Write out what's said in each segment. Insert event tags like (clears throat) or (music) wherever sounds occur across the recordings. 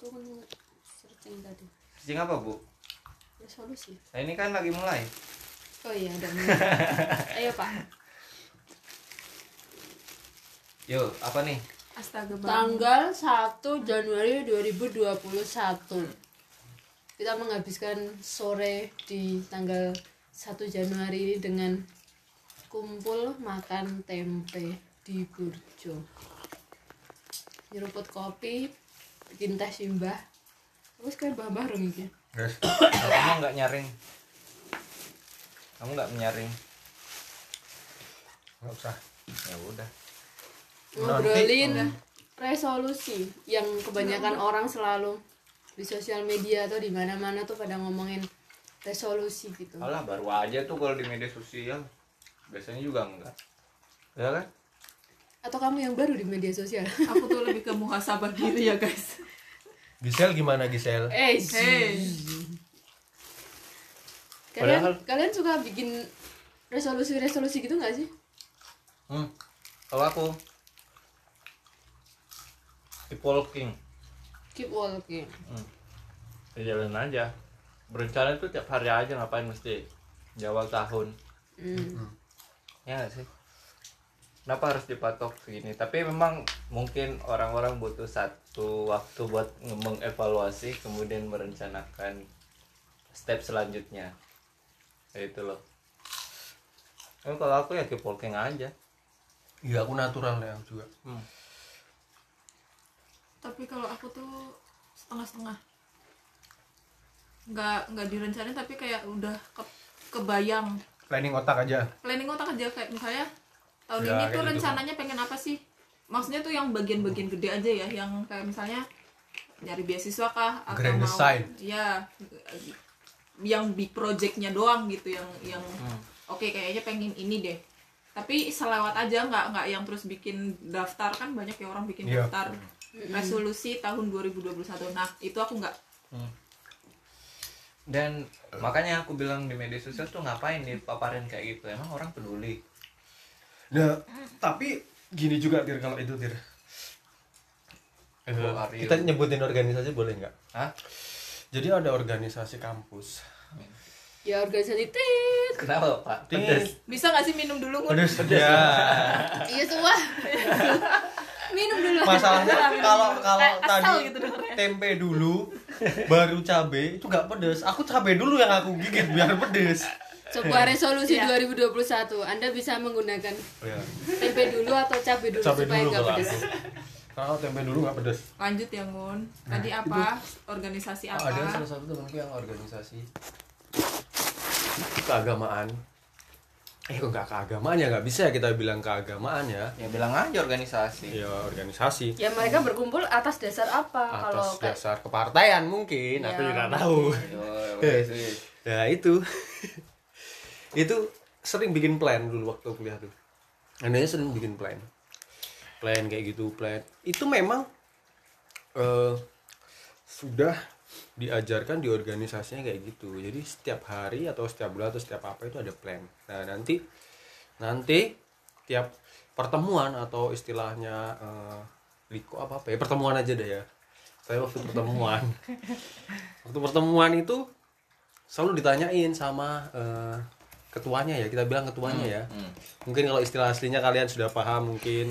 tuh kan searching tadi. Searching apa bu? resolusi Nah ini kan lagi mulai. Oh iya ada (laughs) ayo pak. Yuk apa nih? astaga bang. Tanggal 1 Januari 2021 kita menghabiskan sore di tanggal 1 Januari ini dengan kumpul makan tempe di Burjo. Nyeruput kopi teh simbah terus kayak mbah dong guys Kamu nggak nyaring? Kamu nggak menyaring? nggak usah Ya udah. ngobrolin resolusi yang kebanyakan orang selalu di sosial media atau di mana-mana tuh pada ngomongin resolusi gitu Alah baru aja tuh kalau di media sosial. Biasanya juga enggak. Ya kan? atau kamu yang baru di media sosial aku tuh lebih ke muhasabah diri ya guys Gisel gimana Gisel eh hey kalian Padahal- kalian suka bikin resolusi-resolusi gitu nggak sih Hmm. Kalau aku keep walking. keep walking Hmm. Ya jalan aja. Berencana itu tiap hari aja ngapain mesti di awal tahun. hmm. Ya nggak sih? Kenapa harus dipatok segini? Tapi memang mungkin orang-orang butuh satu waktu buat nge- mengevaluasi kemudian merencanakan step selanjutnya. Ya itu loh. Tapi kalau aku ya keep walking aja. iya aku natural ya juga Hmm. tapi kalau aku tuh setengah-setengah nggak nggak direncanain tapi kayak udah ke, kebayang planning otak aja planning otak aja kayak misalnya tahun Ya, ini tuh gitu. rencananya pengen apa sih maksudnya tuh yang bagian-bagian gede aja ya yang kayak misalnya nyari beasiswa kah atau Grand mau design. ya yang big projectnya doang gitu yang yang Hmm. oke kayaknya pengen ini deh tapi selewat aja nggak nggak yang terus bikin daftar kan banyak ya orang bikin Iya. daftar resolusi tahun 2021 nah itu aku nggak Dan makanya aku bilang di media sosial tuh ngapain dipaparin kayak gitu? Emang orang peduli? Nah tapi gini juga tir kalau itu tir. Eh, Oh, Aryo. kita nyebutin organisasi boleh nggak? Hah? jadi ada organisasi kampus. Ya organisasi tit. Kenapa pak? Tit. Pedes. bisa nggak sih minum dulu Ngun? pedes. Ya. Iya semua. (laughs) Minum dulu. Masalahnya kalau kalau asal tadi gitu tempe dulu baru cabe itu nggak pedes. Aku cabe dulu yang aku gigit biar pedes sebuah resolusi Iya. 2021 anda bisa menggunakan ya tempe dulu atau cabai dulu cabe supaya dulu nggak kalau pedes? aku. Kalau tempe dulu nggak pedes. Lanjut ya Ngun tadi apa? Organisasi Oh, apa? ada salah satu temanku yang organisasi. Keagamaan. Eh kok nggak keagamaan ya? Nggak bisa ya kita bilang keagamaan ya? Ya bilang aja organisasi. ya organisasi. Ya mereka berkumpul atas dasar apa kalau atas kayak dasar kepartaian mungkin. Aku Ya, tidak tahu. Yo, organisasi. (laughs) ya itu (laughs) itu sering bikin plan dulu waktu kuliah tuh. Andanya sering bikin plan. Plan kayak gitu plan. Itu memang eh, sudah diajarkan di organisasinya kayak gitu. Jadi setiap hari atau setiap bulan atau setiap apa itu ada plan. Nah nanti nanti tiap pertemuan atau istilahnya eh, liko apa apa ya? Pertemuan aja deh ya. Saya waktu pertemuan. (laughs) Waktu pertemuan itu selalu ditanyain sama eh, ketuanya ya kita bilang ketuanya ya. Hmm. mungkin kalau istilah aslinya kalian sudah paham mungkin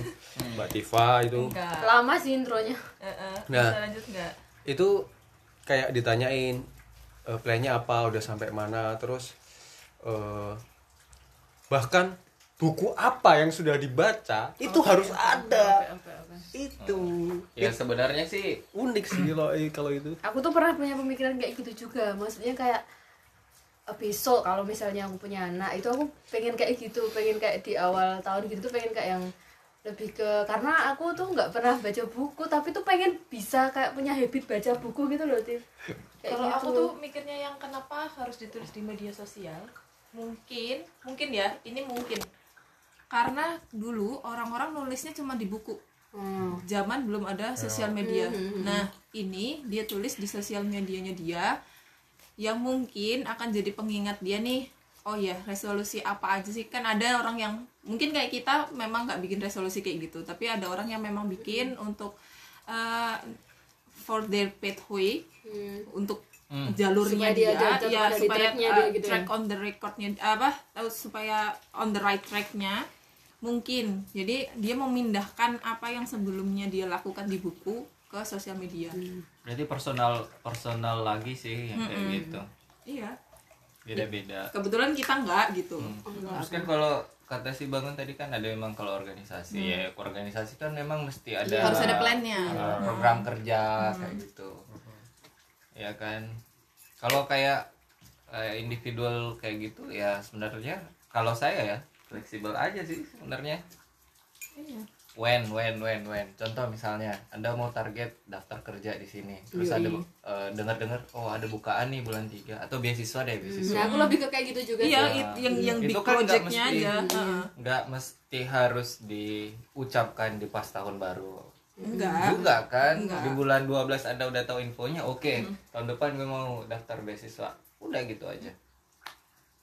mbak Tifa itu. Enggak. Lama sih intronya. Eh, Nah. bisa lanjut nggak? itu kayak ditanyain eh, plannya apa udah sampai mana terus eh, bahkan buku apa yang sudah dibaca itu harus ada. Oke, oke, oke. itu. Ya sebenarnya sih unik sih kalau kalau itu. Aku tuh pernah punya pemikiran kayak gitu juga. Maksudnya kayak besok kalau misalnya aku punya anak itu aku pengen kayak gitu pengen kayak di awal tahun gitu tuh pengen kayak yang lebih ke karena aku tuh nggak pernah baca buku tapi tuh pengen bisa kayak punya habit baca buku gitu loh Tif Kayak kalau gitu. aku tuh mikirnya yang kenapa harus ditulis di media sosial? Mungkin mungkin ya ini mungkin. Karena dulu orang-orang nulisnya cuma di buku. Hmm. zaman belum ada sosial media. Nah ini dia tulis di sosial medianya dia yang mungkin akan jadi pengingat dia nih oh ya resolusi apa aja sih kan ada orang yang mungkin kayak kita memang nggak bikin resolusi kayak gitu tapi ada orang yang memang bikin untuk eh, for their pathway Hmm. untuk jalurnya Supaya dia dia, tetap ya ada di supaya tracknya uh, dia gitu ya. track on the recordnya apa uh, supaya on the right tracknya mungkin jadi dia memindahkan apa yang sebelumnya dia lakukan di buku ke sosial media. Hmm. berarti personal personal lagi sih yang kayak gitu. Iya. Beda-beda. Kebetulan kita enggak gitu. Terus kan kalau kata si bangun tadi kan ada memang kalau organisasi. Ya organisasi kan memang mesti ada Hmm. Harus ada plan-nya. Hmm. uh, program kerja kayak gitu. Ya kan? Kalau kayak uh, individual kayak gitu ya sebenarnya kalau saya ya fleksibel aja sih sebenarnya. Iya when when when when. Contoh misalnya anda mau target daftar kerja di sini. Terus Yoi. ada uh, dengar-dengar oh ada bukaan nih bulan tiga. Atau beasiswa deh beasiswa. Nah, aku lebih ke kayak gitu juga iya yang yang Itu big kan nggak projectnya mesti. aja Heeh. nggak mesti harus diucapkan di pas tahun baru. Enggak juga kan Enggak. di bulan 12 anda udah tahu infonya oke tahun depan gue mau daftar beasiswa. Udah gitu aja.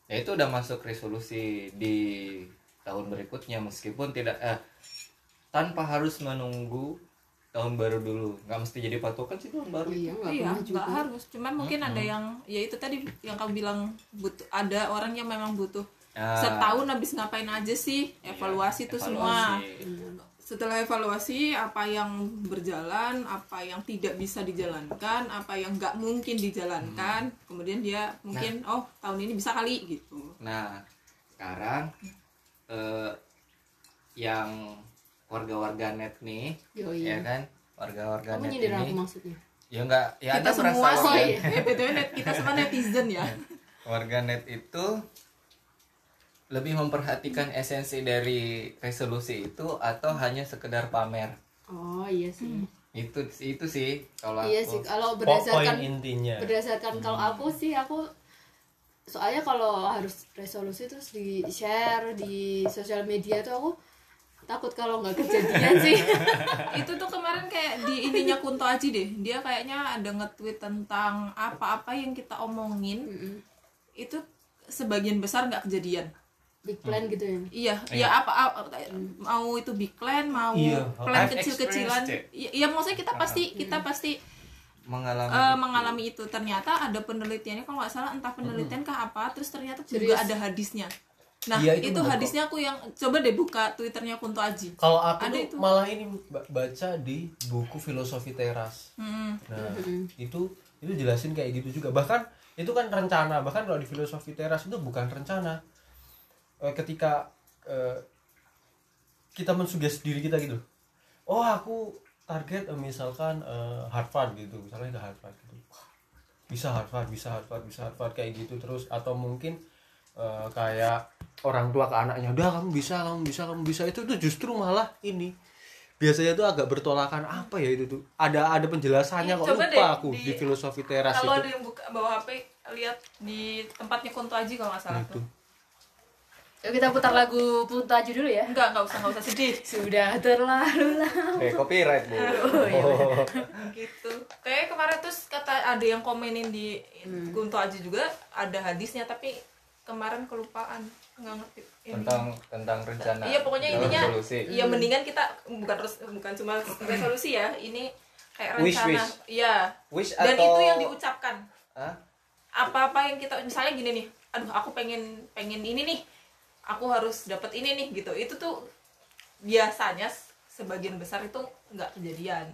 Ya itu udah masuk resolusi di tahun berikutnya meskipun tidak eh, tanpa harus menunggu tahun baru dulu. Nggak mesti jadi patokan sih tahun baru. Iya, nggak iya juga. harus. Cuman mungkin ada yang ya itu tadi yang kamu bilang butuh ada orang yang memang butuh. Ah. setahun habis ngapain aja sih? Evaluasi tuh semua. setelah evaluasi apa yang berjalan apa yang tidak bisa dijalankan apa yang nggak mungkin dijalankan kemudian dia mungkin oh tahun ini bisa kali gitu. Nah, sekarang eh, yang warga-warga net nih, Yoi. ya kan, warga-warga Kamu net nyindir ini, aku maksudnya. ya enggak, ya kita semua sih warga, (laughs) eh btw net kita semua netizen ya (laughs) warga net itu lebih memperhatikan esensi dari resolusi itu atau hanya sekedar pamer. Oh, iya sih. Itu itu sih kalau Iya aku. sih, kalau berdasarkan intinya berdasarkan kalau aku sih aku soalnya kalau harus resolusi terus di share di sosial media tuh aku takut kalau nggak kejadian sih. (laughs) Itu tuh kemarin kayak di ininya Kunto Aji deh. Dia kayaknya ada nge-tweet tentang apa-apa yang kita omongin. Mm-mm. itu sebagian besar nggak kejadian. Big plan gitu ya? Iya iya. apa, apa- mau itu big plan mau Iya. plan kecil-kecilan. iya iya, maksudnya kita pasti kita pasti mengalami eh, mengalami itu. Ternyata ada penelitiannya kalau nggak salah entah penelitian kah apa terus ternyata juga Serius? ada hadisnya nah Iya, itu, itu hadisnya aku yang coba deh buka twitternya Kunto Aji. Kalau aku Ada tuh itu. malah ini ba- baca di buku filosofi teras. Hmm. nah itu itu jelasin kayak gitu juga. Bahkan itu kan rencana. Bahkan kalau di filosofi teras itu bukan rencana. Eh, ketika eh, kita mensugesti diri kita gitu. Oh aku target eh, misalkan eh, Harvard gitu. Misalnya ke Harvard gitu. Bisa Harvard bisa Harvard bisa Harvard kayak gitu terus. Atau mungkin eh, kayak orang tua ke anaknya udah kamu bisa kamu bisa kamu bisa. Itu tuh justru malah ini. Biasanya tuh agak bertolakan apa ya itu tuh? Ada ada penjelasannya Ih, kok. coba lupa deh, aku di- di, filosofi teras kalau itu. ada yang buka bawa HP lihat di tempatnya Kunto Aji kalau nggak salah itu. Tuh Yuk kita putar lagu Punta aja dulu ya. Enggak enggak usah enggak usah sedih. Sudah terlalu lama. Eh copyright bu. (laughs) Gitu. Kayak kemarin terus kata ada yang komenin di Kunto Aji juga ada hadisnya tapi kemarin kelupaan nggak ngerti ini. tentang tentang rencana iya pokoknya intinya resolusi. iya mendingan kita bukan res- bukan cuma resolusi ya ini kayak Wish, rencana wish. iya Wish dan atau- itu yang diucapkan Hah? apa-apa yang kita misalnya gini nih aduh aku pengen pengen ini nih aku harus dapat ini nih gitu itu tuh biasanya sebagian besar itu nggak kejadian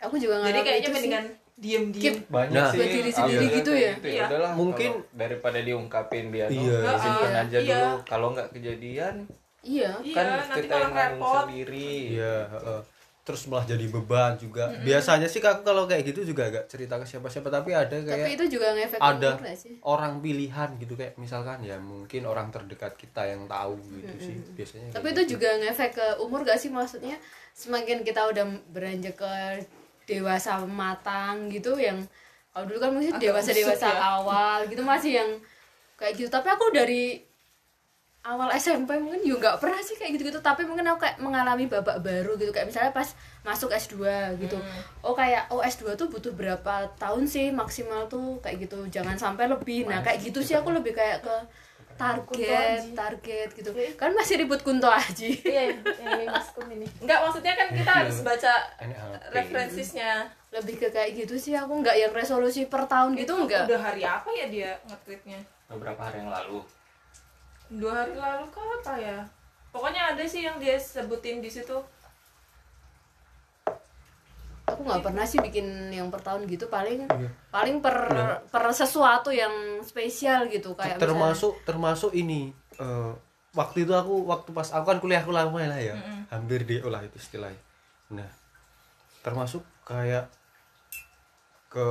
aku juga jadi kayaknya itu sih. Mendingan diem diem banyak Nah. sih Buat diri sendiri gitu kayak ya? Iya. udahlah Mungkin- kalau daripada diungkapin biar Iya. oh, simpan Iya. aja Iya. dulu kalau nggak kejadian iya iya kan nanti kita malah yang nanggung repot sendiri Iya, heeh. terus malah jadi beban juga. Biasanya sih aku kalau kayak gitu juga agak cerita ke siapa-siapa tapi ada tapi kayak itu juga ngefek ada sih orang pilihan gitu kayak misalkan ya mungkin orang terdekat kita yang tahu gitu sih biasanya. tapi kayak itu gitu. juga ngefek ke umur gak sih maksudnya semakin kita udah beranjak ke dewasa matang gitu yang kalau dulu kan mungkin dewasa dewasa ya. awal gitu masih yang kayak gitu. Tapi aku dari awal SMP mungkin juga nggak pernah sih kayak gitu-gitu. Tapi mungkin aku kayak mengalami babak baru gitu kayak misalnya pas masuk S2 gitu. Oh kayak oh S2 tuh butuh berapa tahun sih maksimal tuh kayak gitu. Jangan sampai lebih. Nah kayak gitu sih aku lebih kayak ke target target gitu. Kan masih ribut kunto aji. Iya yang ini mas Kum ini. Nggak maksudnya kan kita harus baca referensinya lebih ke kayak gitu sih aku nggak yang resolusi per tahun gitu enggak udah hari apa ya dia nge-tweetnya? Beberapa hari yang lalu. Dua hari lalu kah apa ya? Pokoknya ada sih yang dia sebutin di situ aku nggak pernah sih bikin yang per tahun gitu paling Iya. paling per per sesuatu yang spesial gitu kayak misalnya- termasuk termasuk ini eh, waktu itu aku waktu pas aku kan kuliah aku lama lah ya. Hampir di olah itu istilahnya. Nah termasuk kayak ke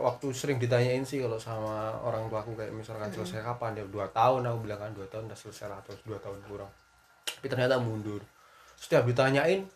waktu sering ditanyain sih kalau sama orang tua aku kayak misalkan selesai kapan dia dua tahun aku bilang kan dua tahun udah selesai lah atau dua tahun kurang. Tapi ternyata mundur. Setiap ditanyain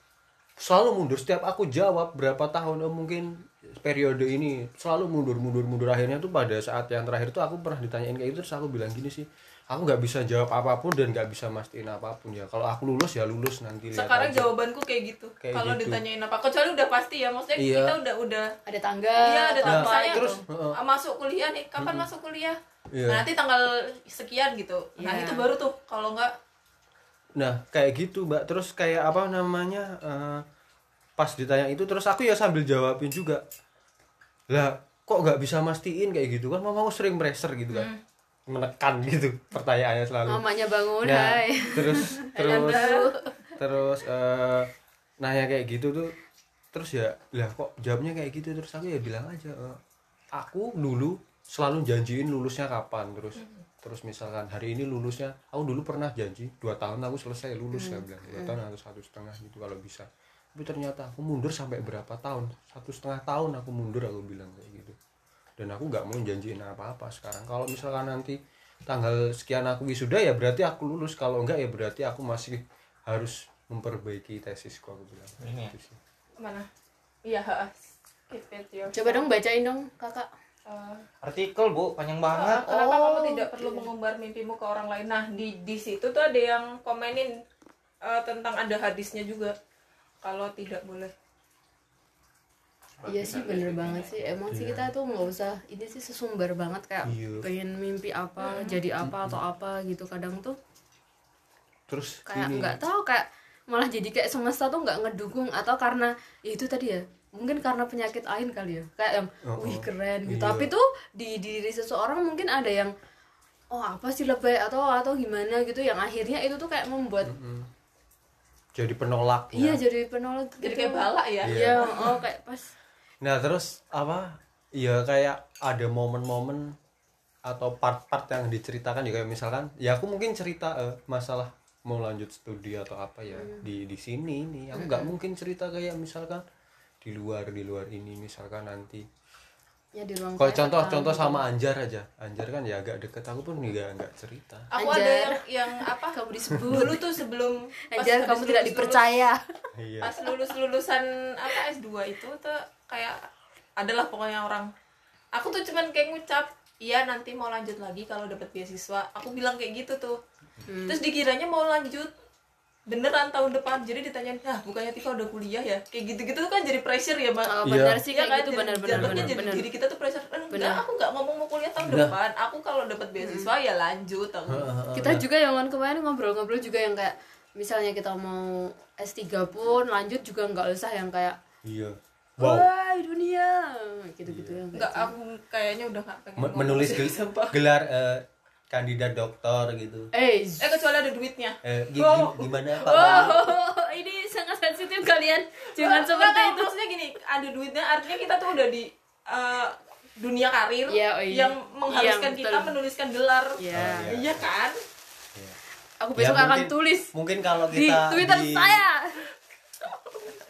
selalu mundur setiap aku jawab berapa tahun oh, mungkin periode ini selalu mundur mundur mundur akhirnya tuh pada saat yang terakhir tuh aku pernah ditanyain kayak gitu terus aku bilang gini sih aku nggak bisa jawab apa pun dan nggak bisa mastiin apa pun ya kalau aku lulus ya lulus nanti lihat sekarang aja. jawabanku kayak gitu Kayak kalau gitu. ditanyain apa kecuali udah pasti ya maksudnya Iya. kita udah udah ada tangga iya ada tanggal apa misalnya gitu. terus, ah, masuk kuliah nih kapan masuk kuliah Iya. nah, nanti tanggal sekian gitu nah Iya. itu baru tuh kalau nggak Nah, kayak gitu, Mbak. Terus kayak apa namanya? eh, pas ditanya itu terus aku ya sambil jawabin juga. Lah, kok nggak bisa mastiin kayak gitu kan? Mama aku sering pressure gitu kan. Menekan gitu pertanyaannya selalu. mamanya bangun Nah, hai terus (laughs) terus terus eh, nanya kayak gitu tuh terus ya lah kok jawabnya kayak gitu terus aku ya bilang aja eh, aku dulu selalu janjiin lulusnya kapan terus terus misalkan hari ini lulusnya aku dulu pernah janji dua tahun aku selesai lulus ya bilang. Dua tahun atau satu setengah gitu kalau bisa. Tapi ternyata aku mundur sampai berapa tahun? Satu setengah tahun aku mundur aku bilang kayak gitu. Dan aku nggak mau janjiin apa-apa sekarang. Kalau misalkan nanti tanggal sekian aku wisuda ya berarti aku lulus. Kalau enggak ya berarti aku masih harus memperbaiki tesisku aku bilang. Ini ya? Gitu sih. mana? Iya coba dong bacain dong kakak Eh, artikel bu panjang banget. kenapa Oh, kamu tidak perlu mengumbar mimpimu ke orang lain? Nah di di situ tuh ada yang komenin eh, tentang ada hadisnya juga. Kalau tidak boleh. Iya sih bener banget sih. Emang sih kita tuh nggak usah ini sih sesumber banget kayak Iya. pengen mimpi apa jadi apa atau apa gitu. Kadang tuh terus kayak gini nggak tahu kayak malah jadi kayak semesta tuh nggak ngedukung. Atau karena ya itu tadi ya mungkin karena penyakit lain kali ya kayak yang Oh, wih oh. keren gitu Iya. tapi tuh di, di diri seseorang mungkin ada yang oh apa sih lebay atau atau gimana gitu yang akhirnya itu tuh kayak membuat Mm. jadi penolak iya ya. jadi penolak jadi gitu. kayak balak ya Iya. iya oh kayak pas nah terus apa ya kayak ada momen-momen atau part-part yang diceritakan ya kayak misalkan ya aku mungkin cerita eh, masalah mau lanjut studi atau apa ya Hmm. di di sini nih aku nggak mungkin cerita kayak misalkan di luar di luar ini misalkan nanti. Ya di ruang kalau contoh contoh gitu. sama Anjar aja. Anjar kan ya agak deket aku pun nggak nggak cerita. Aku Anjar. ada yang yang apa? Kamu disebut. Dulu tuh sebelum Anjar kamu tidak lulus- dipercaya. Iya. pas lulus lulusan apa S2 itu tuh kayak adalah pokoknya orang. Aku tuh cuman kayak ngucap iya nanti mau lanjut lagi kalau dapat beasiswa. Aku bilang kayak gitu tuh. Hmm. terus dikiranya mau lanjut beneran tahun depan. Jadi ditanyain nah bukannya Tika udah kuliah ya? Kayak gitu-gitu tuh kan jadi pressure ya mbak. Oh, benar sih Iya kayak kan gitu. jadi benar benar jatuhnya benar jadi benar. diri kita tuh pressure. Enggak Benar. aku nggak ngomong mau kuliah tahun Nah. depan. Aku kalau dapat beasiswa ya lanjut aku kita juga yang kan kemarin ngobrol-ngobrol juga yang kayak misalnya kita mau S3 pun lanjut juga nggak usah yang kayak iya. Wow. Wah dunia. Gitu-gitu yang nggak aku kayaknya udah nggak pengen menulis sih, gel- sumpah. gelar eh, kandidat dokter gitu. Eh eh kecuali ada duitnya. Eh, Oh. gi- gimana pak? Wow (laughs) ini sangat sensitif kalian. Jangan Enggak, seperti enggak, itu. maksudnya gini ada duitnya artinya kita tuh udah di eh, dunia karir Iya, oh iya. yang mengharuskan Iya, kita betul. menuliskan gelar. Ya Oh, iya. iya kan? Aku Ya, besok akan mungkin- tulis mungkin kalau di kita Twitter di- saya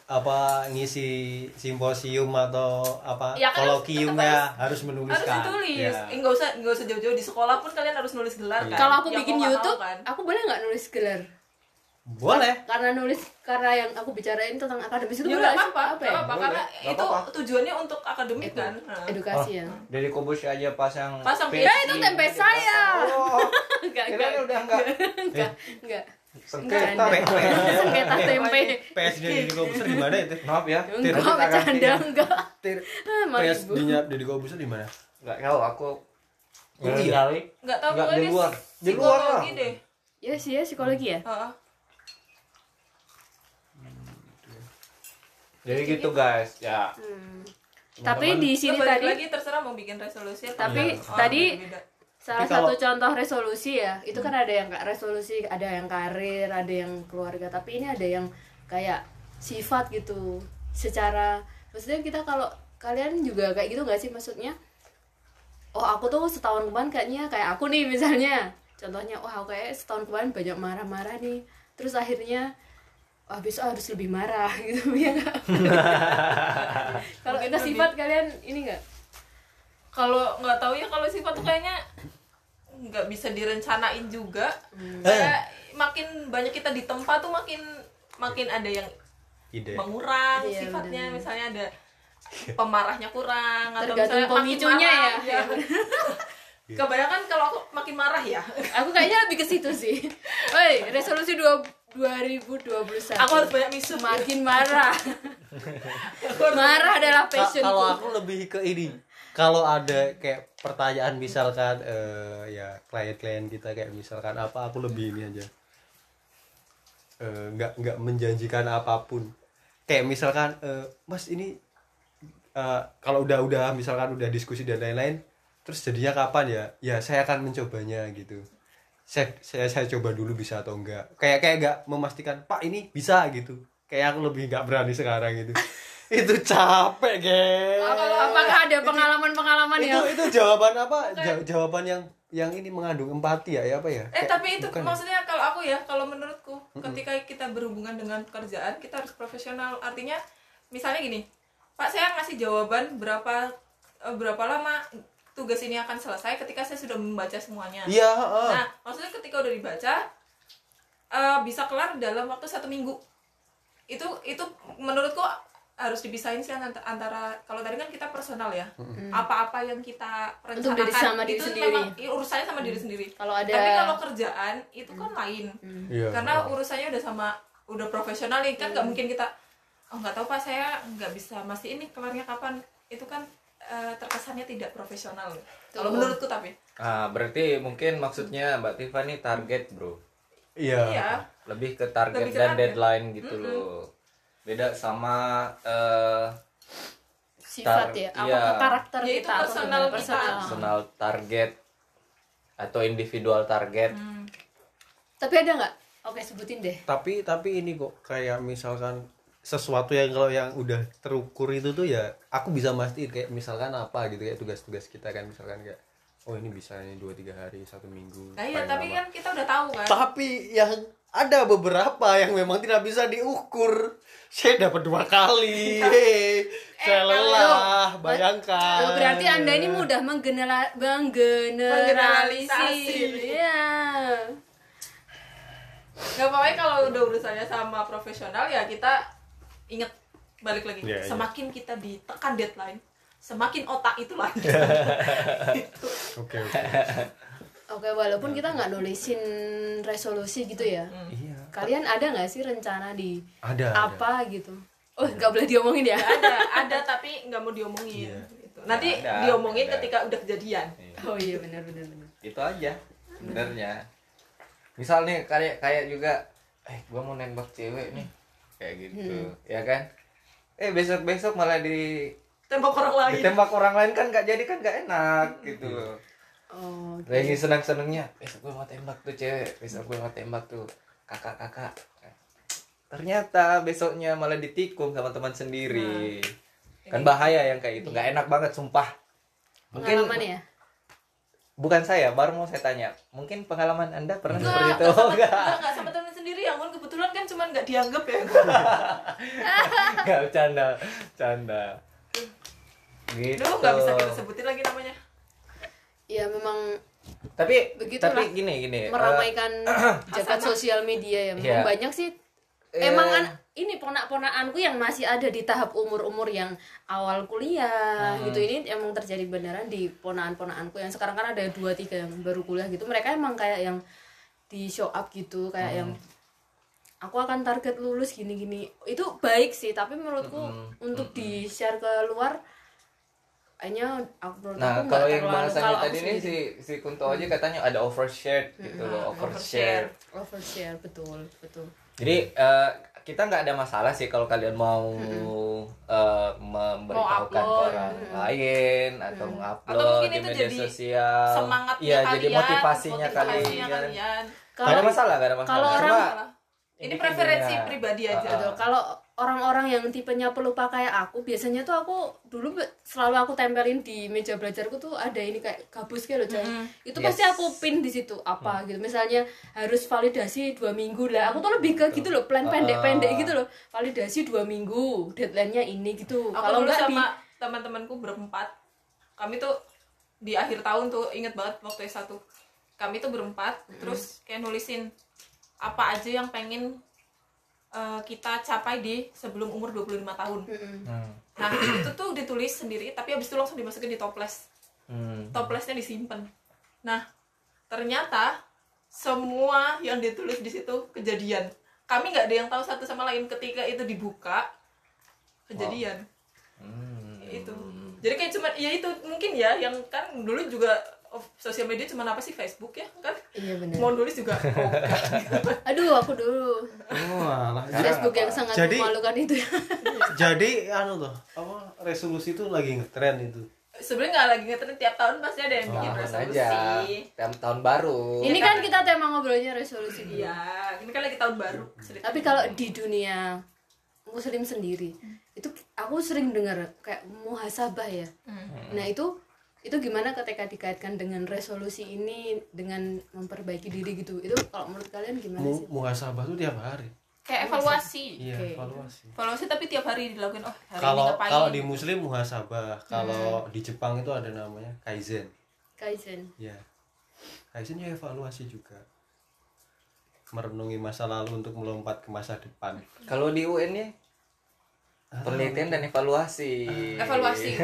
apa ngisi simposium atau apa Ya kan kolokiumnya harus- harus harus menuliskan ditulis. Ya. eh, nggak usah nggak usah jauh-jauh. Di sekolah pun kalian harus nulis gelar Iya. kan? Kalau aku Yang bikin YouTube kan? aku boleh nggak nulis gelar? Boleh. Karena nulis karena yang aku bicarain tentang akademis itu ya boleh apa nggak ya apa-apa Boleh. karena Nggak itu apa-apa. tujuannya untuk akademik Edu- kan? Nah. edukasi ya. Dari kubus aja pasang Pasang ya itu tempe saya. Oh (laughs) enggak enggak udah enggak (laughs) enggak enggak sengketa sengketa tempe PSD di Kobuser di mana itu maaf ya enggak bercanda enggak Tir Ah, PS Bu. di di Kobuser di mana nggak tahu aku Oh, iya. nyari nggak tahu Nggak, pokoknya di luar. Di luar lah. ya sih ya psikologi ya Heeh. jadi gitu guys ya hmm. tapi di sini tadi lagi terserah mau bikin resolusi Tapi enggak. tadi beda. Salah kalau- satu contoh resolusi ya itu kan ada yang resolusi ada yang karir ada yang keluarga tapi ini ada yang kayak sifat gitu secara maksudnya kita kalau kalian juga kayak gitu nggak sih? Maksudnya oh aku tuh setahun kemarin kayaknya kayak aku nih misalnya. Contohnya wah aku kayak setahun kemarin banyak marah-marah nih. Terus akhirnya wah besok harus lebih marah (laughs) gitu ya (laughs) kalau lebih- sifat kalian ini nggak? Kalau nggak tahu ya kalau sifat tuh kayaknya nggak bisa direncanain juga. Hmm. kayak makin banyak kita di tempat tuh makin makin ada yang ide. mengurang Iya, sifatnya. benar-benar. misalnya ada pemarahnya kurang atau Tergantung misalnya makin pemicunya marah, ya. (laughs) kebanyakan kalau aku makin marah ya. Aku kayaknya lebih ke situ sih. Woi, resolusi dua 2021 aku harus banyak misu. Makin marah. Marah adalah passion kalau aku lebih ke ini kalau ada kayak pertanyaan misalkan eh, ya klien-klien kita kayak misalkan apa aku lebih ini aja? Eh, nggak nggak menjanjikan apa pun. Kayak misalkan eh, mas ini eh, kalau udah udah misalkan udah diskusi dan lain-lain terus jadinya kapan ya? Ya saya akan mencobanya gitu. Saya saya saya coba dulu bisa atau enggak kayak kayak nggak memastikan pak ini bisa gitu kayak aku lebih nggak berani sekarang gitu (laughs) itu capek geng. Apakah ada pengalaman-pengalaman itu ya itu jawaban apa? Ja- jawaban yang yang ini mengandung empati ya ya apa ya? Eh Kayak- tapi itu bukan. ya? maksudnya kalau aku ya kalau menurutku ketika kita berhubungan dengan pekerjaan kita harus profesional. Artinya misalnya gini Pak saya ngasih jawaban berapa eh, berapa lama tugas ini akan selesai ketika saya sudah membaca semuanya. Iya heeh. nah maksudnya ketika udah dibaca eh, bisa kelar dalam waktu satu minggu itu itu menurutku harus dipisahin sih antara, antara kalau tadi kan kita personal ya. Apa-apa yang kita rencanakan diri sama diri itu sendiri. memang iya, urusannya sama diri sendiri. Kalau ada tapi kalau kerjaan itu kan lain. Iya, karena heeh. urusannya udah sama udah profesional nih. Kan nggak mungkin kita oh nggak tahu pak saya nggak bisa masih ini kelarnya kapan? Itu kan eh, terkesannya tidak profesional. Kalau menurutku tapi. Ah, berarti mungkin maksudnya Mbak Tiffany target, Bro. Iya iya Lebih ke target Lebih ke dan target. deadline gitu loh. Beda sama eh sifat ya iya. karakter Ya, itu kita atau personal gimana? kita. personal personal target atau individual target. Hmm. tapi ada nggak oke sebutin deh tapi tapi ini kok kayak misalkan sesuatu yang kalau yang udah terukur itu tuh ya aku bisa mastiin kayak misalkan apa gitu kayak tugas-tugas kita kan misalkan kayak oh ini bisa ini dua tiga hari satu minggu. Nah iya tapi lama. kan kita udah tahu kan. Tapi yang ada beberapa yang memang tidak bisa diukur. Saya dapat dua kali. (laughs) Hei, saya kalau- lelah bayangkan. Oh, berarti anda ini mudah menggenera menggeneralisir Menggeneralisasi. ya nggak apa-apa kalau udah urusannya sama profesional ya kita inget balik lagi. Iya, iya. semakin kita ditekan deadline semakin otak itu lagi (laughs) oke oke oke walaupun kita nggak nulisin resolusi gitu ya iya kalian ada nggak sih rencana di ada ada. apa gitu oh nggak boleh diomongin ya ada ada tapi nggak mau diomongin Iya. gitu. nanti Ada, diomongin ada. ketika udah kejadian oh iya benar benar benar Itu aja sebenarnya. Misal nih kayak kayak juga eh gua mau nembak cewek nih. Kayak gitu, ya kan? Eh besok-besok malah di tembak orang lain ditembak orang lain kan nggak jadi kan nggak enak gitu loh. oh Lagi senang-senangnya, besok gue mau tembak tuh cewek, besok gue mau tembak tuh kakak-kakak. Ternyata besoknya malah ditikung sama teman sendiri. Kan bahaya yang kayak itu, nggak enak banget sumpah. Mungkin pengalaman ya bukan saya, baru mau saya tanya. Mungkin pengalaman Anda pernah Enggak, seperti itu? enggak sama, (laughs) Enggak. sama temen sendiri yang kan kebetulan kan cuman nggak dianggap ya (laughs) Enggak bercanda, bercanda. Gitu. Duh, nggak bisa kita sebutin lagi namanya ya memang Tapi Begitulah. tapi gini gini. eh, meramaikan (clears throat) jagat sosial media ya memang Iya. banyak sih Eh. emang an- ini ponak-ponakanku yang masih ada di tahap umur-umur yang awal kuliah Hmm. gitu ini emang terjadi beneran di ponakan-ponakanku yang sekarang kan ada dua tiga yang baru kuliah gitu mereka emang kayak yang di show up gitu kayak Hmm. yang aku akan target lulus gini-gini itu baik sih tapi menurutku Hmm. untuk di share ke luar kayaknya aku menurut Nah, aku nggak kalau yang terlalu- bahasanya tadi nih sendiri. si si Kunto aja katanya ada overshare gitu loh, overshare. overshare. betul betul Jadi eh, kita nggak ada masalah sih kalau kalian mau eh, memberitahukan ke upload. orang lain atau mungkin di itu media jadi sosial semangatnya iya kalian jadi motivasinya motivasinya kalian kalian Gak ada Kalau- masalah gak ada masalah kalau orang- Salah. ini ini preferensi intinya. pribadi aja. Betul. Kalau orang-orang yang tipenya pelupa kayak aku, biasanya tuh aku dulu selalu aku tempelin di meja belajarku tuh ada ini kayak gabus kayak loh, Coy. Itu Yes. pasti aku pin di situ apa gitu. Misalnya harus validasi dua minggu lah. Aku tuh lebih ke gitu loh, plan pendek-pendek gitu loh. Validasi dua minggu, deadline-nya ini gitu. aku Kalau dulu enggak di sama teman-temanku berempat kami tuh di akhir tahun tuh inget banget waktu S1 kami tuh berempat terus kayak nulisin apa aja yang pengen eh, kita capai di sebelum umur 25 tahun. Hmm. nah itu tuh ditulis sendiri tapi habis itu langsung dimasukin di toples. Hmm. toplesnya disimpan. Nah ternyata semua yang ditulis di situ kejadian. Kami nggak ada yang tahu satu sama lain ketika itu dibuka kejadian. Hmm. itu. Jadi kayak cuman ya itu mungkin ya yang kan dulu juga of- sosial media cuman apa sih? Facebook ya kan? Iya benar. mau nulis juga. Oh. (laughs) Aduh, aku dulu. Lah. Facebook yang sangat Jadi- memalukan itu. (laughs) Jadi anu tuh, apa resolusi itu lagi ngetren itu. sebenarnya nggak lagi ngetren tiap tahun pasti ada yang bikin Tahun resolusi. aja. Tahun, tahun baru. Ini kan kita tema ngobrolnya resolusi. Iya ini kan lagi tahun baru Cerita. tapi kalau di dunia muslim sendiri itu aku sering dengar kayak muhasabah ya. Nah itu itu gimana ketika dikaitkan dengan resolusi ini dengan memperbaiki diri gitu itu kalau menurut kalian gimana Mu sih muhasabah tuh tiap hari. kayak evaluasi Iya, Oke. evaluasi. evaluasi tapi tiap hari dilakuin oh hari ini Kalau ngapain kalau di muslim muhasabah, kalau di Jepang itu ada namanya kaizen. kaizen Ya. Kaizen ya evaluasi juga. Merenungi masa lalu untuk melompat ke masa depan. kalau di UN nya penelitian dan evaluasi. Evaluasi.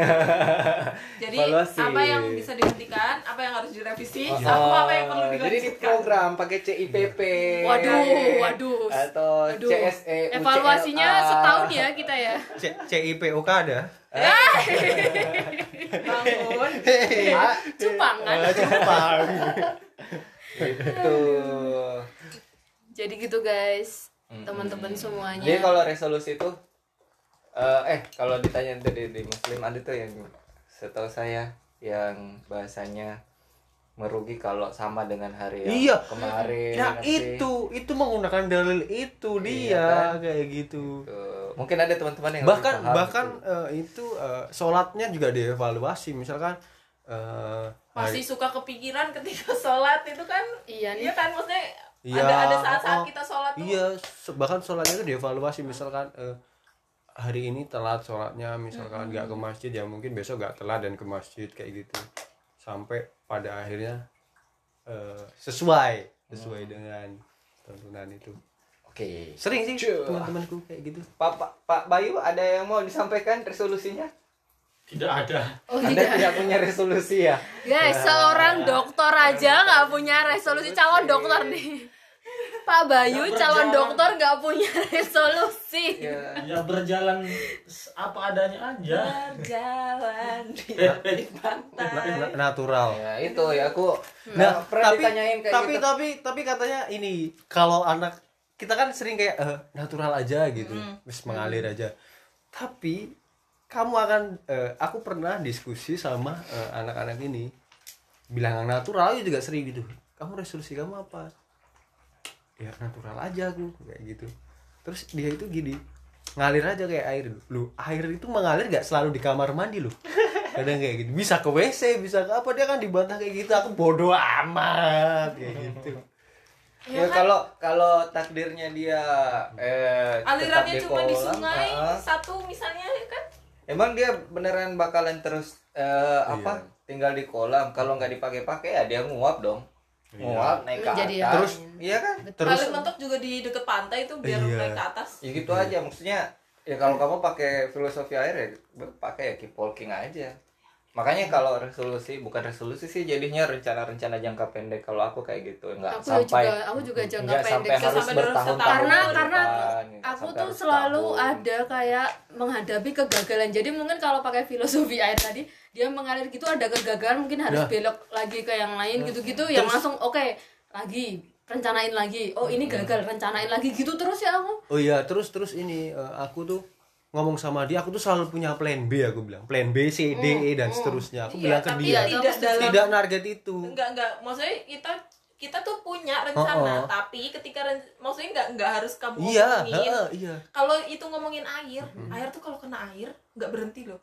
(laughs) Jadi Evaluasi. apa yang bisa dihentikan apa yang harus direvisi Oh, sama apa yang perlu jadi di dilanjutkan. program pakai CIPP Waduh, ya, waduh. atau Aduh, CSE evaluasinya UCLA. setahun ya kita ya? C CIPOK ada. bangun. (laughs) Ah, cupang kan? Jepang. gitu. Jadi gitu guys. Teman-teman semuanya. Jadi kalau resolusi itu eh, eh kalau ditanya dari di muslim ada tuh yang setahu saya yang bahasanya merugi kalau sama dengan hari yang Iya. kemarin Ya ngasih. itu, itu menggunakan dalil itu Iya dia kan? kayak gitu. Tuh. mungkin ada teman-teman yang bahkan lebih paham bahkan gitu. eh, itu eh, sholatnya juga dievaluasi misalkan eh, masih hari- suka kepikiran ketika sholat itu kan Iya nih. iya kan maksudnya Iya, ada ada saat-saat oh, kita sholat tuh iya bahkan sholatnya itu dievaluasi misalkan eh, hari ini telat sholatnya misalkan nggak ke masjid ya mungkin besok nggak telat dan ke masjid kayak gitu. Sampai pada akhirnya eh, sesuai sesuai dengan tuntunan itu. Oke. Sering sih teman-temanku kayak gitu. Pak, Pak Pak Bayu ada yang mau disampaikan resolusinya? Tidak ada. oh Anda tidak. tidak punya resolusi ya? Guys, seorang dokter aja nggak punya resolusi calon dokter nih. Pak Bayu Nggak calon berjalan. dokter nggak punya (laughs) resolusi. ya Ya berjalan apa adanya aja. berjalan di Eh, eh, pantai Na- natural ya itu ya aku Nah, nah, pernah tapi ditanyain kayak tapi gitu tapi tapi katanya ini kalau anak kita kan sering kayak eh, natural aja gitu, wis mengalir aja. Tapi kamu akan eh, aku pernah diskusi sama eh, anak-anak ini bilang yang natural juga sering gitu. Kamu resolusi kamu apa? Ya natural aja aku kayak gitu. Terus dia itu gini ngalir aja kayak air. Lu air itu mengalir gak selalu di kamar mandi loh. (laughs) Kadang kayak gitu. Bisa ke WC bisa ke apa dia kan dibantah kayak gitu. Aku bodoh amat kayak (laughs) gitu. Ya kalau kalau takdirnya dia eh alirannya tetap cuma di sungai ah, satu misalnya kan? Emang dia beneran bakalan terus eh, apa tinggal di kolam. Kalau nggak dipakai-pakai ya dia nguap dong nguap naik ke Menjadi atas. terus iya kan terus? paling mentok juga di deket pantai itu biar Iya. naik ke atas. Ya gitu aja maksudnya ya kalau kamu pakai filosofi air ya pakai ya keep walking aja makanya kalau resolusi bukan resolusi sih jadinya rencana-rencana jangka pendek. Kalau aku kayak gitu nggak Aku sampai juga aku juga jangka nggak pendek sampai harus sampai terus bertahun-tahun setahun. karena ke karena depan, aku tuh selalu setahun. ada kayak menghadapi kegagalan. Jadi mungkin kalau pakai filosofi air tadi dia mengalir gitu ada kegagalan mungkin harus Nah. belok lagi ke yang lain gitu-gitu. yang langsung oke lagi rencanain lagi. Oh ini gagal rencanain lagi gitu terus ya aku. Oh iya terus terus ini eh, aku tuh ngomong sama dia aku tuh selalu punya plan B aku bilang. Plan B C D E dan seterusnya. Aku Iya, bilang ke tapi dia. tidak dalam tidak target itu. Enggak enggak. Maksudnya kita kita tuh punya rencana Oh, oh. tapi ketika ren- maksudnya enggak enggak harus kamu iya ngomongin heeh, iya. Kalau itu ngomongin air air tuh kalau kena air nggak berhenti loh.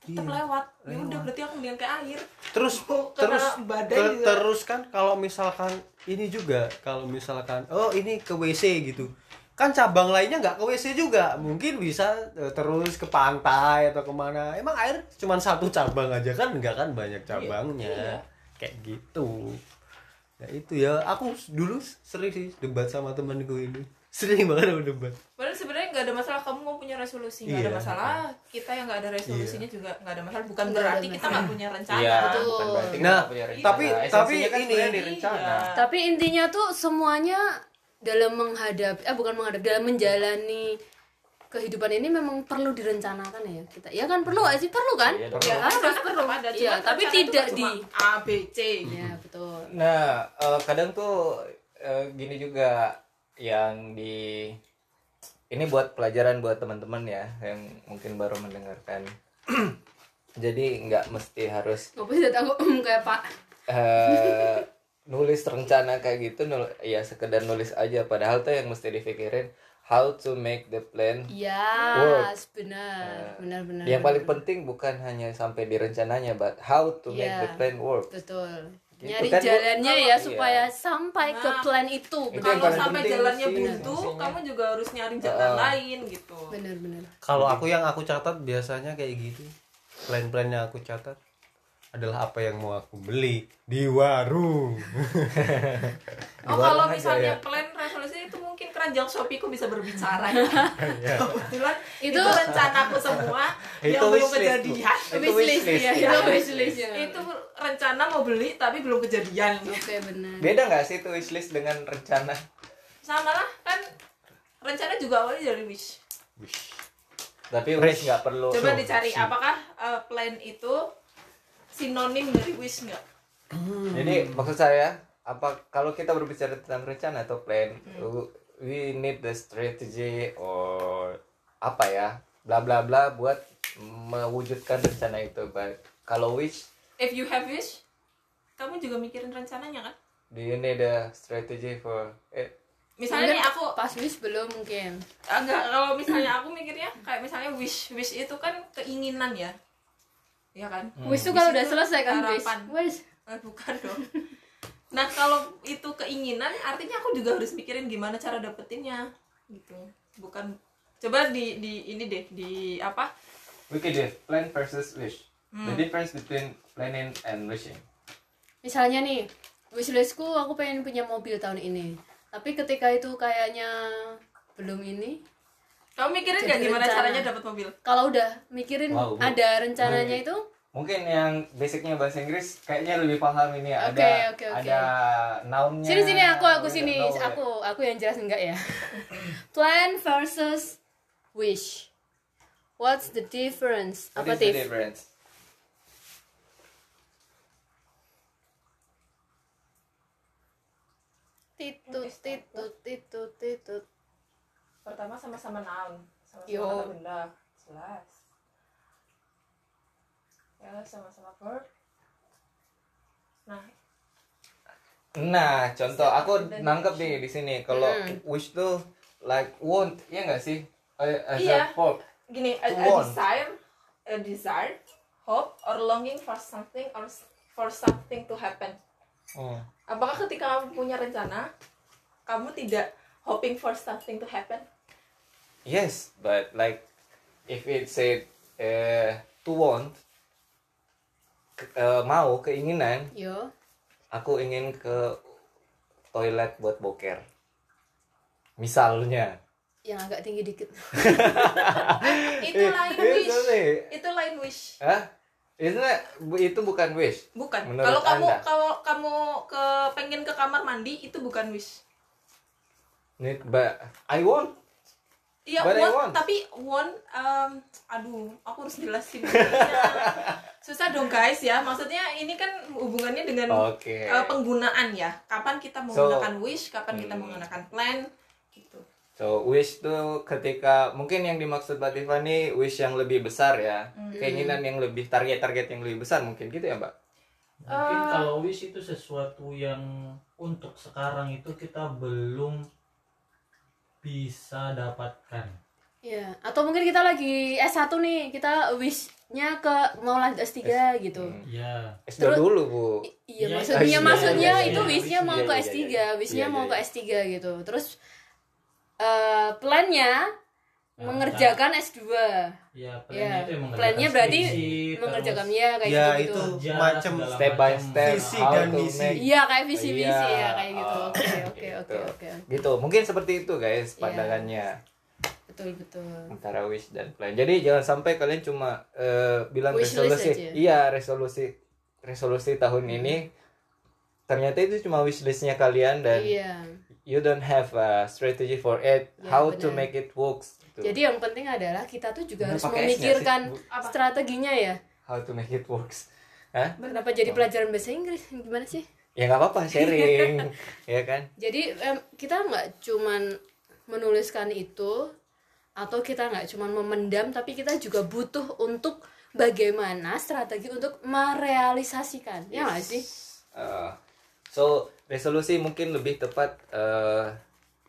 Tetap Iya, lewat. Ya udah berarti aku mendingan ke air. Terus Karena terus badai ter- juga. terus kan kalau misalkan ini juga kalau misalkan oh ini ke WC gitu kan cabang lainnya nggak ke WC juga. Mungkin bisa eh, terus ke pantai atau ke mana. Emang air cuma satu cabang aja kan? Nggak kan? Banyak cabangnya. iya. kayak gitu. Ya itu ya. Aku dulu sering sih debat sama temenku ini. (laughs) Sering banget aku debat. Padahal sebenarnya nggak ada masalah. Kamu mau punya resolusi. Nggak ada Iya. masalah. Kita yang nggak ada resolusinya juga nggak ada masalah. Bukan ada berarti kita nggak punya rencana. Iya, Betul. bukan berarti Nah, punya rencana. tapi- Esensinya tapi kan ini- rencana. Iya. tapi intinya tuh semuanya dalam menghadapi eh bukan menghadapi dalam menjalani kehidupan ini memang perlu direncanakan ya kita. Ya kan perlu sih? Perlu kan? Iya, Ya, perlu. harus rencana perlu. ada Cuman tapi tidak nggak di A B C. Ya betul. Nah, eh, kadang tuh eh, gini juga yang di ini buat pelajaran buat teman-teman ya yang mungkin baru mendengarkan. (clears throat) Jadi nggak mesti harus apa sih aku kayak pak. Eh, nulis rencana kayak gitu, nul ya sekedar nulis aja. Padahal tuh yang mesti dipikirin how to make the plan. ya Work. benar benar benar Yang paling penting bukan hanya sampai di rencananya, but how to make Iya. the plan work. betul Gitu nyari kan, jalannya ya Iya. supaya sampai ke Nah, plan itu Itu kalau sampai penting jalannya sih, buntu kamu juga harus nyari jalan Ah. lain gitu benar benar Kalau aku yang aku catat biasanya kayak gitu. Plan-plan yang aku catat adalah apa yang mau aku beli di warung. (laughs) oh Di kalau warung aja misalnya ya. plan resolusi itu mungkin keranjang shopee ku bisa berbicara (laughs) Iya. kebetulan itu, Itu- rencanaku semua (laughs) Itu yang belum kejadian Itu wishlist ya ya. itu wishlist ya itu rencana mau beli tapi belum kejadian oke benar Beda nggak sih itu wishlist dengan rencana? sama lah kan rencana juga awalnya dari wish Tapi wish nggak perlu. coba dicari apakah uh, plan itu sinonim dari wish nggak Jadi maksud saya apa kalau kita berbicara tentang rencana atau plan, Hmm. we need the strategy or apa ya, bla bla bla buat mewujudkan rencana itu. But kalau wish, if you have wish kamu juga mikirin rencananya kan do you need a strategy for it? misalnya nih aku pas wish belum mungkin agak kalau misalnya aku mikirnya kayak misalnya wish wish itu kan keinginan ya ya kan? Wish tuh kalau udah selesai kan wish harapan. wish Eh, bukan dong. (laughs) Nah kalau itu keinginan artinya aku juga harus mikirin gimana cara dapetinnya. Gitu. Bukan coba di di ini deh di apa? Could do plan versus wish. Hmm. The difference between planning and wishing. misalnya nih wishlistku aku pengen punya mobil tahun ini. Tapi ketika itu kayaknya belum ini kamu mikirin nggak gimana rencana. caranya dapat mobil kalau udah mikirin Wow, Bu. ada rencananya itu Mungkin yang basicnya bahasa Inggris kayaknya lebih paham ini ya. Oke, ada oke, oke. ada nounnya. sini sini aku aku sini don't know aku aku yang jelas enggak ya (laughs) plan versus wish what's the difference What apa is the difference? titut titut titut titut pertama sama-sama noun sama-sama kata benda jelas ya sama-sama verb nah Nah, contoh aku nangkep nih di sini. Kalau Hmm. wish tuh like want, ya nggak sih? Eh, As Iya. a verb. gini a, a desire a desire hope or longing for something or s- for something to happen Oh. apakah ketika kamu punya rencana kamu tidak hoping for something to happen Yes, but like if it said eh to want, ke- eh, mau keinginan, yo aku ingin ke toilet buat boker. Misalnya. yang agak tinggi dikit (laughs) itu Eh, lain itu wish nih. itu lain wish Hah? Itu itu bukan wish. bukan kalau kamu kalau kamu ke pengen ke kamar mandi itu bukan wish Need, but I want. Iya, But want, want. tapi want, um, aduh, aku harus jelasin. (laughs) susah dong guys ya maksudnya ini kan hubungannya dengan Oke. eh, penggunaan ya kapan kita menggunakan wish kapan kita Hmm. menggunakan plan gitu So wish tuh ketika mungkin yang dimaksud Mbak Tiffany wish yang lebih besar ya, keinginan yang lebih target-target yang lebih besar mungkin gitu ya Mbak. Mungkin kalau wish itu sesuatu yang untuk sekarang itu kita belum bisa dapatkan. Iya, atau mungkin kita lagi S1 nih, kita wish-nya ke mau lanjut S3 gitu. Ya. S2 Terus- dulu Bu. I- Iya, Iya, maksudnya iya, maksudnya iya, itu iya, wish-nya iya, mau iya, ke iya, S3, iya. wish-nya Iya, mau iya, ke iya. S3 gitu. Terus eh plan-nya mengerjakan S2. Ya, Ya, plannya itu yang mengerjakan plan-nya berarti mengerjakan ya kayak Ya, gitu. itu macam Step by step Visi dan misi. Iya, kayak visi-visi Iya. ya kayak gitu. Oke, oke, Gitu. oke, oke. Gitu. Mungkin seperti itu guys Iya. pandangannya Betul, betul. antara wish dan plan. Jadi jangan sampai kalian cuma eh, bilang Wish resolusi. aja. Iya, resolusi resolusi tahun ini ternyata itu cuma wish listnya kalian dan Iya. You don't have a strategy for it Ya, how to benar. make it works gitu. Jadi yang penting adalah kita tuh juga Bener, harus memikirkan strateginya ya. how to make it works Hah? Kenapa jadi pelajaran bahasa Inggris? Gimana sih? ya nggak apa-apa sharing (laughs) ya kan Jadi em, kita nggak cuman menuliskan itu atau kita nggak cuman memendam, tapi kita juga butuh untuk bagaimana strategi untuk merealisasikan. Ya nggak sih? Uh, so resolusi mungkin lebih tepat uh,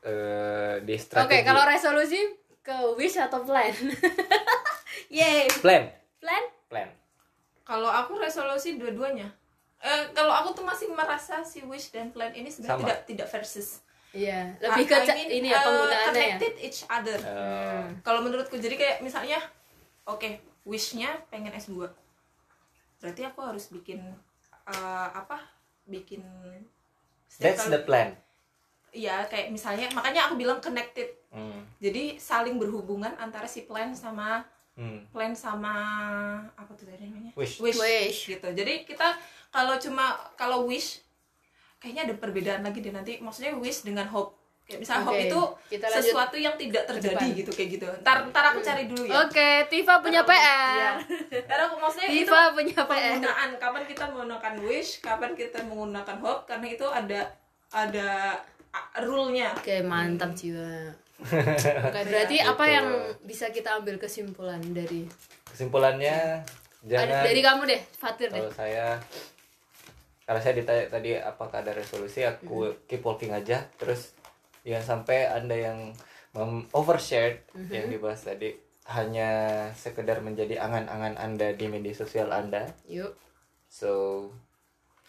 uh, di Oke, strategi kalau resolusi ke wish atau plan? (laughs) Yeay, plan. Plan? plan. Kalau aku resolusi dua-duanya. Eh, kalau aku tuh masih merasa si wish dan plan ini sebenarnya Sama. tidak tidak versus. Iya, lebih ke I mean, ini ya eh, penggunaannya ya. connected each other. Uh, kalau menurutku jadi kayak misalnya oke wishnya pengen S2 berarti aku harus bikin eh, apa? Bikin setiap that's kali- the plan. Iya kayak misalnya makanya aku bilang connected. Hmm, jadi saling berhubungan antara si plan sama hmm. plan sama apa tuh tadi namanya? Wish. Wish. gitu. Jadi kita kalau cuma kalau wish kayaknya ada perbedaan lagi deh nanti. Maksudnya wish dengan hope kayak misalnya hope Oke, itu kita lanjut sesuatu yang tidak terjadi depan. gitu kayak gitu ntar ntar aku cari dulu ya Oke, Tifa punya Iya. PR. Karena aku maksudnya itu Tifa punya PR. penggunaan kapan kita menggunakan wish, kapan kita menggunakan hope karena itu ada ada rule-nya. Oke, mantap jiwa. (laughs) Oke, berarti Gitu. apa yang bisa kita ambil kesimpulan dari kesimpulannya Ada- jangan dari kamu deh, Fatir deh. kalau saya karena saya ditanya tadi apakah ada resolusi aku Mm-hmm. keep walking aja terus jangan sampai anda yang mem- overshare Mm-hmm. yang dibahas tadi hanya sekedar menjadi angan-angan anda di media sosial anda Yuk. so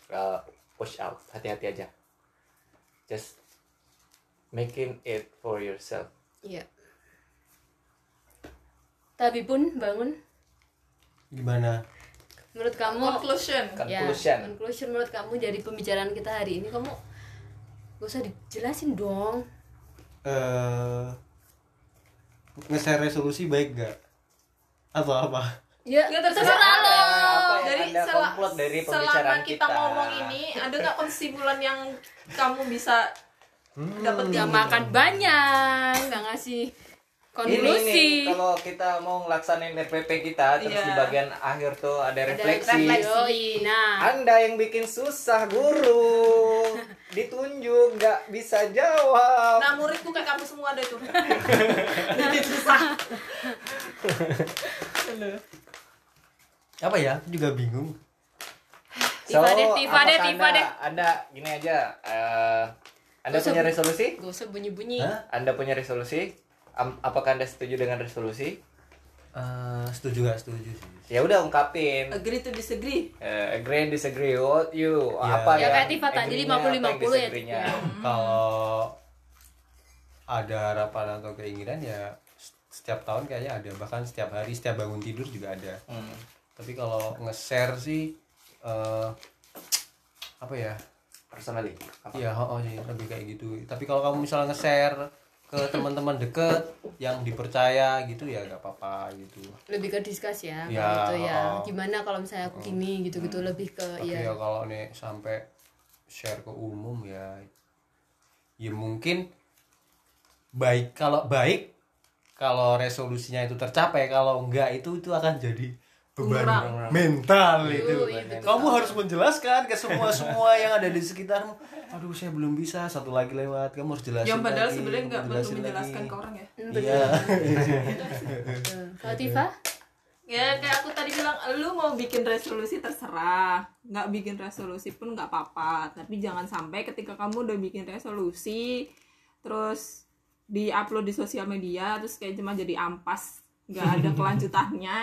uh, push out hati-hati aja just making it for yourself Iya. Tapi pun bangun gimana menurut kamu Conclusion. ya, Conclusion. conclusion menurut kamu dari pembicaraan kita hari ini kamu gak usah dijelasin dong. eh nge-share resolusi baik gak atau apa Ya, Ya, terserah lo. Dari sel- dari selama kita, kita ngomong ini, ada nggak kesimpulan yang kamu bisa dapetin? Gak makan banyak, gak ngasih ini konklusi. nih kalau kita mau ngelaksanain RPP kita terus Iya. di bagian akhir tuh ada Ada refleksi Yoi, nah. anda yang bikin susah guru ditunjuk nggak bisa jawab Nah muridku kayak kamu semua ada tuh. (laughs) Jadi susah. apa ya aku juga bingung Tifa deh, Tifa deh, Tifa anda, deh. anda gini aja eh, anda Gak punya bu- resolusi Gak usah bunyi-bunyi. Hah? anda punya resolusi Am- apakah anda setuju dengan resolusi Eh, setuju gak setuju sih ya udah ungkapin Agree to disagree. Eh, agree and disagree what you Ya. apa Ya, yang kayak Tifa tadi, agree-nya, apa yang 50-50 ya, disagree-nya. kalau ada harapan atau keinginan ya setiap tahun kayaknya ada bahkan setiap hari setiap bangun tidur juga ada Hmm. tapi kalau nge-share sih eh apa ya personally apa? Iya, oh, oh sih lebih kayak gitu. Tapi kalau kamu misalnya nge-share ke teman-teman deket yang dipercaya gitu ya gak apa-apa gitu. Lebih ke discuss ya, Ya, kalau itu ya. oh. Gimana kalau misalnya aku gini gitu-gitu lebih ke Tapi ya. ya kalau nih sampai share ke umum ya ya mungkin baik kalau baik kalau resolusinya itu tercapai kalau enggak itu itu akan jadi beban mental itu. Kamu harus menjelaskan ke semua semua yang ada di sekitarmu. Aduh, saya belum bisa. Satu lagi lewat. Kamu harus jelasin. yang padahal sebenarnya nggak perlu menjelaskan lagi. ke orang ya Iya. Betul. Kalau (laughs) Tifa ya kayak aku tadi bilang lu mau bikin resolusi terserah nggak bikin resolusi pun nggak apa-apa tapi jangan sampai ketika kamu udah bikin resolusi terus di-upload di sosial media terus kayak cuma jadi ampas nggak ada (laughs) kelanjutannya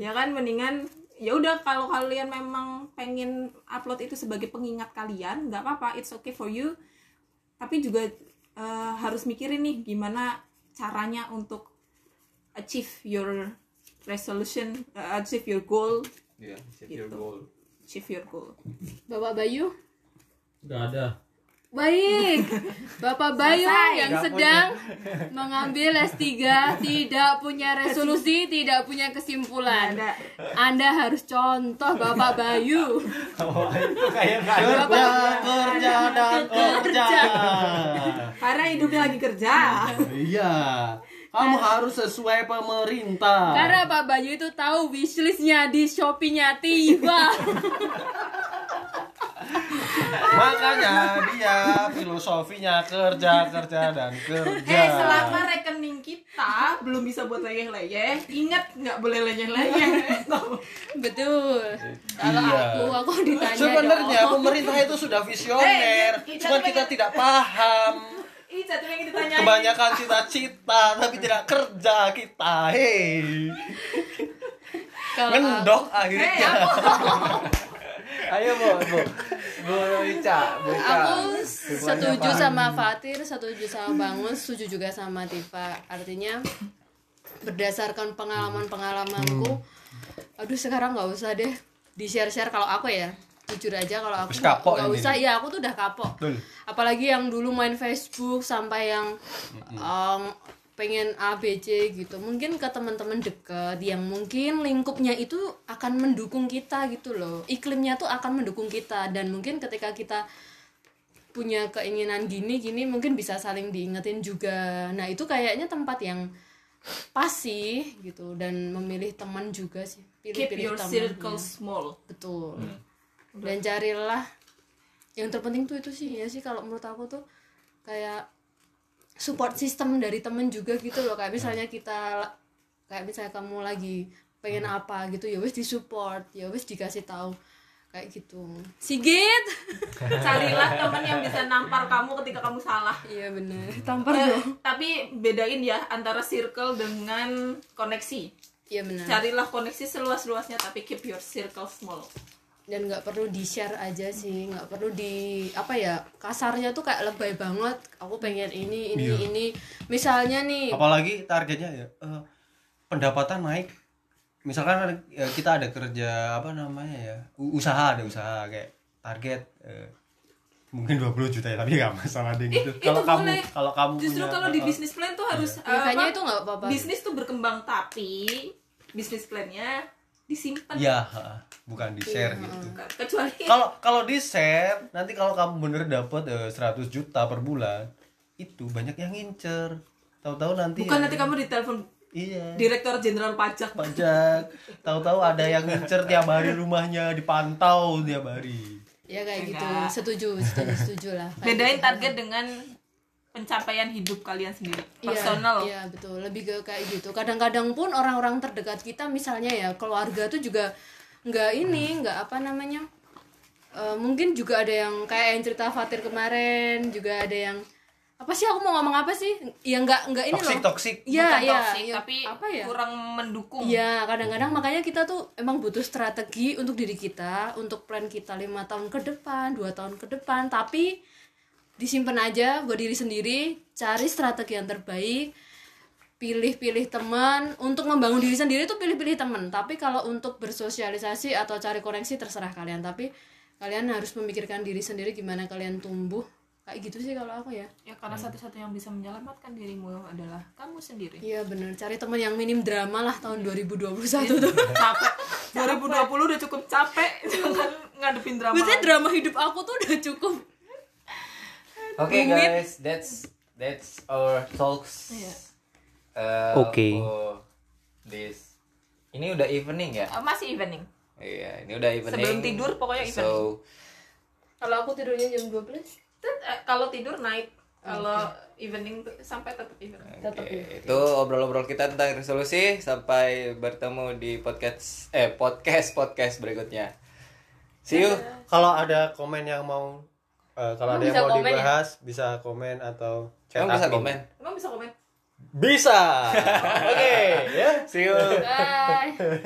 ya kan mendingan ya udah kalau kalian memang pengen upload itu sebagai pengingat kalian nggak apa-apa it's okay for you. Tapi juga eh, harus mikirin nih gimana caranya untuk achieve your resolution uh, achieve your goal. Set your Gitu. goal. achieve your goal. Bapak Bayu? Nggak ada Baik, Bapak Bayu Selesai. yang sedang mengambil S3 tidak punya resolusi, tidak punya kesimpulan. Anda harus contoh Bapak Bayu. itu kayak nggak ada. Kerja, kerja dan kerja. karena hidupnya lagi kerja Iya. Kamu harus sesuai pemerintah. Karena Pak Bayu itu tahu wishlistnya di Shopee-nya Tiba. (laughs) (laughs) Makanya dia filosofinya kerja, kerja dan kerja. eh selama rekening kita belum bisa buat leyeh-leyeh ingat nggak boleh leyeh-leyeh (laughs) Betul. Kalau Iya. aku, aku ditanya Sebenarnya dong. pemerintah itu sudah visioner, Eh, cuma tapi- kita tidak paham. Ih, satu yang ditanyain Kebanyakan cita-cita tapi tidak kerja kita. Hei, Kalau ngendok Eh, akhirnya. (laughs) Ayo bu, bu, bu Ica, bu Ica. aku setuju sama Fatir, setuju sama Bangun, setuju juga sama Tifa. Artinya berdasarkan pengalaman-pengalamanku, aduh sekarang nggak usah deh di share-share kalau aku ya. Jujur aja kalau aku nggak ini. usah, ya aku tuh udah kapok. Betul. Apalagi yang dulu main Facebook sampai yang um, pengen ABC gitu. Mungkin ke teman-teman deket yang mungkin lingkupnya itu akan mendukung kita gitu loh. Iklimnya tuh akan mendukung kita dan mungkin ketika kita punya keinginan gini gini mungkin bisa saling diingetin juga. Nah, itu kayaknya tempat yang pas sih gitu dan memilih teman juga sih. keep Pilih-pilih your teman. circle ya. small Betul. Dan carilah yang terpenting tuh itu sih ya sih kalau menurut aku tuh kayak support system dari temen juga gitu loh. Kayak misalnya kita kayak misalnya kamu lagi pengen apa gitu ya wes disupport ya wes dikasih tahu. Kayak gitu. Sigit! (laughs) Carilah teman yang bisa nampar kamu ketika kamu salah. Iya bener. Tampar Eh, dong. tapi bedain ya antara circle dengan koneksi. Iya bener. Carilah koneksi seluas-luasnya tapi keep your circle small dan nggak perlu di share aja sih nggak perlu di apa ya kasarnya tuh kayak lebay banget. Aku pengen ini ini ini. Misalnya nih Apalagi targetnya ya eh, pendapatan naik. Misalkan ya, kita ada kerja apa namanya ya usaha ada usaha kayak target eh, mungkin 20 juta ya tapi nggak masalah deh gitu. itu Kalau kamu boleh. kalau kamu justru punya- kalau di eh, bisnis plan tuh harus Ya, eh, kayaknya itu nggak apa-apa. bisnis tuh berkembang tapi bisnis plannya disimpan. Ya bukan di share gitu. kecuali (laughs) Kalau kalau di share nanti kalau kamu bener dapat eh, 100 juta per bulan itu banyak yang ngincer. Tahu-tahu nanti bukan ada- nanti kamu ditelepon Iya. direktur jenderal pajak pajak tahu-tahu ada yang ngincer tiap hari rumahnya dipantau tiap hari ya kayak gitu Enggak. setuju setuju setuju lah Kayak (laughs) bedain gitu. target dengan pencapaian hidup kalian sendiri Iya, personal iya betul lebih ke kayak gitu kadang-kadang pun orang-orang terdekat kita misalnya ya keluarga tuh juga nggak ini nggak apa namanya eh, mungkin juga ada yang kayak yang cerita Fatir kemarin juga ada yang apa sih aku mau ngomong apa sih? Ya nggak nggak ini toksik loh. toksik Iya, bukan iya, toxic, iya. tapi apa ya? kurang mendukung. Iya, kadang-kadang makanya kita tuh emang butuh strategi untuk diri kita, untuk plan kita lima tahun ke depan, dua tahun ke depan, tapi disimpan aja buat diri sendiri, cari strategi yang terbaik, pilih-pilih teman untuk membangun diri sendiri tuh pilih-pilih teman. Tapi kalau untuk bersosialisasi atau cari koneksi terserah kalian, tapi kalian harus memikirkan diri sendiri gimana kalian tumbuh. Kayak gitu sih kalau aku ya. ya karena satu-satu yang bisa menyelamatkan dirimu adalah kamu sendiri Iya bener, cari teman yang minim drama lah tahun 2021 tuh. (laughs) capek 2020 udah cukup capek (laughs) jangan ngadepin drama Maksudnya drama hidup aku tuh udah cukup Oke Rumit. guys, that's that's our talks. Iya. Uh, Oke. For this ini udah evening ya? Eh, masih evening. Iya ini udah evening. Sebelum tidur pokoknya evening. so kalau aku tidurnya jam 12 Tet- eh, kalau tidur night kalau evening tuh sampai tetap evening. Tetap Oke, ya. itu obrol-obrol kita tentang resolusi. Sampai bertemu di podcast eh podcast podcast berikutnya. See you. Kalau ada komen yang mau eh, kalau ada yang mau ya? dibahas bisa komen atau chat emang bisa komen? Emang bisa komen Bisa. (laughs) Oke, ya. see you bye